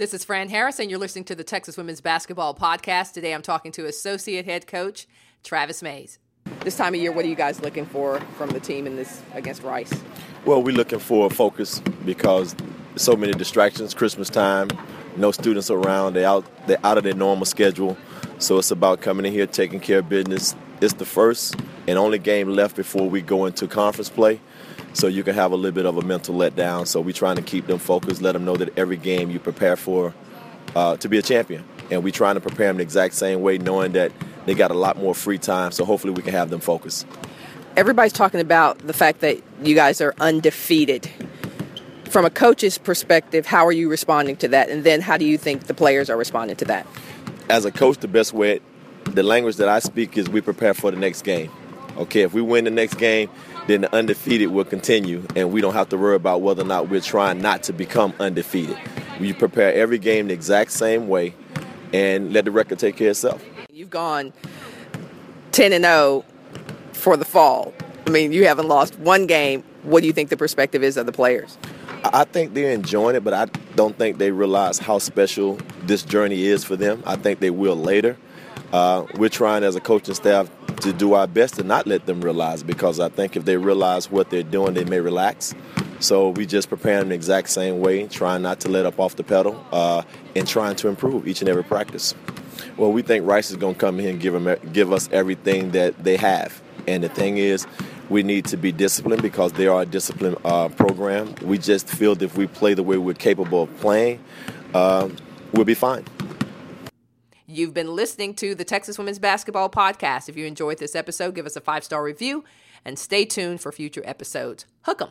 This is Fran Harris, and you're listening to the Texas Women's Basketball Podcast. Today I'm talking to Associate Head Coach Travis Mays. This time of year, what are you guys looking for from the team in this against Rice? Well, we're looking for a focus because so many distractions. Christmas time, no students around. They out they're out of their normal schedule. So it's about coming in here, taking care of business. It's the first and only game left before we go into conference play so you can have a little bit of a mental letdown. So we're trying to keep them focused, let them know that every game you prepare for uh, to be a champion. And we're trying to prepare them the exact same way, knowing that they got a lot more free time. So hopefully we can have them focused. Everybody's talking about the fact that you guys are undefeated. From a coach's perspective, how are you responding to that? And then how do you think the players are responding to that? As a coach, the best way, the language that I speak is we prepare for the next game. Okay, if we win the next game, then the undefeated will continue, and we don't have to worry about whether or not we're trying not to become undefeated. We prepare every game the exact same way, and let the record take care of itself. You've gone 10 and 0 for the fall. I mean, you haven't lost one game. What do you think the perspective is of the players? I think they're enjoying it, but I don't think they realize how special this journey is for them. I think they will later. Uh, we're trying as a coaching staff to do our best to not let them realize because I think if they realize what they're doing, they may relax. So we just prepare them the exact same way, trying not to let up off the pedal uh, and trying to improve each and every practice. Well, we think Rice is going to come here and give, them, give us everything that they have. And the thing is, we need to be disciplined because they are a disciplined uh, program. We just feel that if we play the way we're capable of playing, uh, we'll be fine. You've been listening to the Texas Women's Basketball Podcast. If you enjoyed this episode, give us a five star review and stay tuned for future episodes. Hook 'em.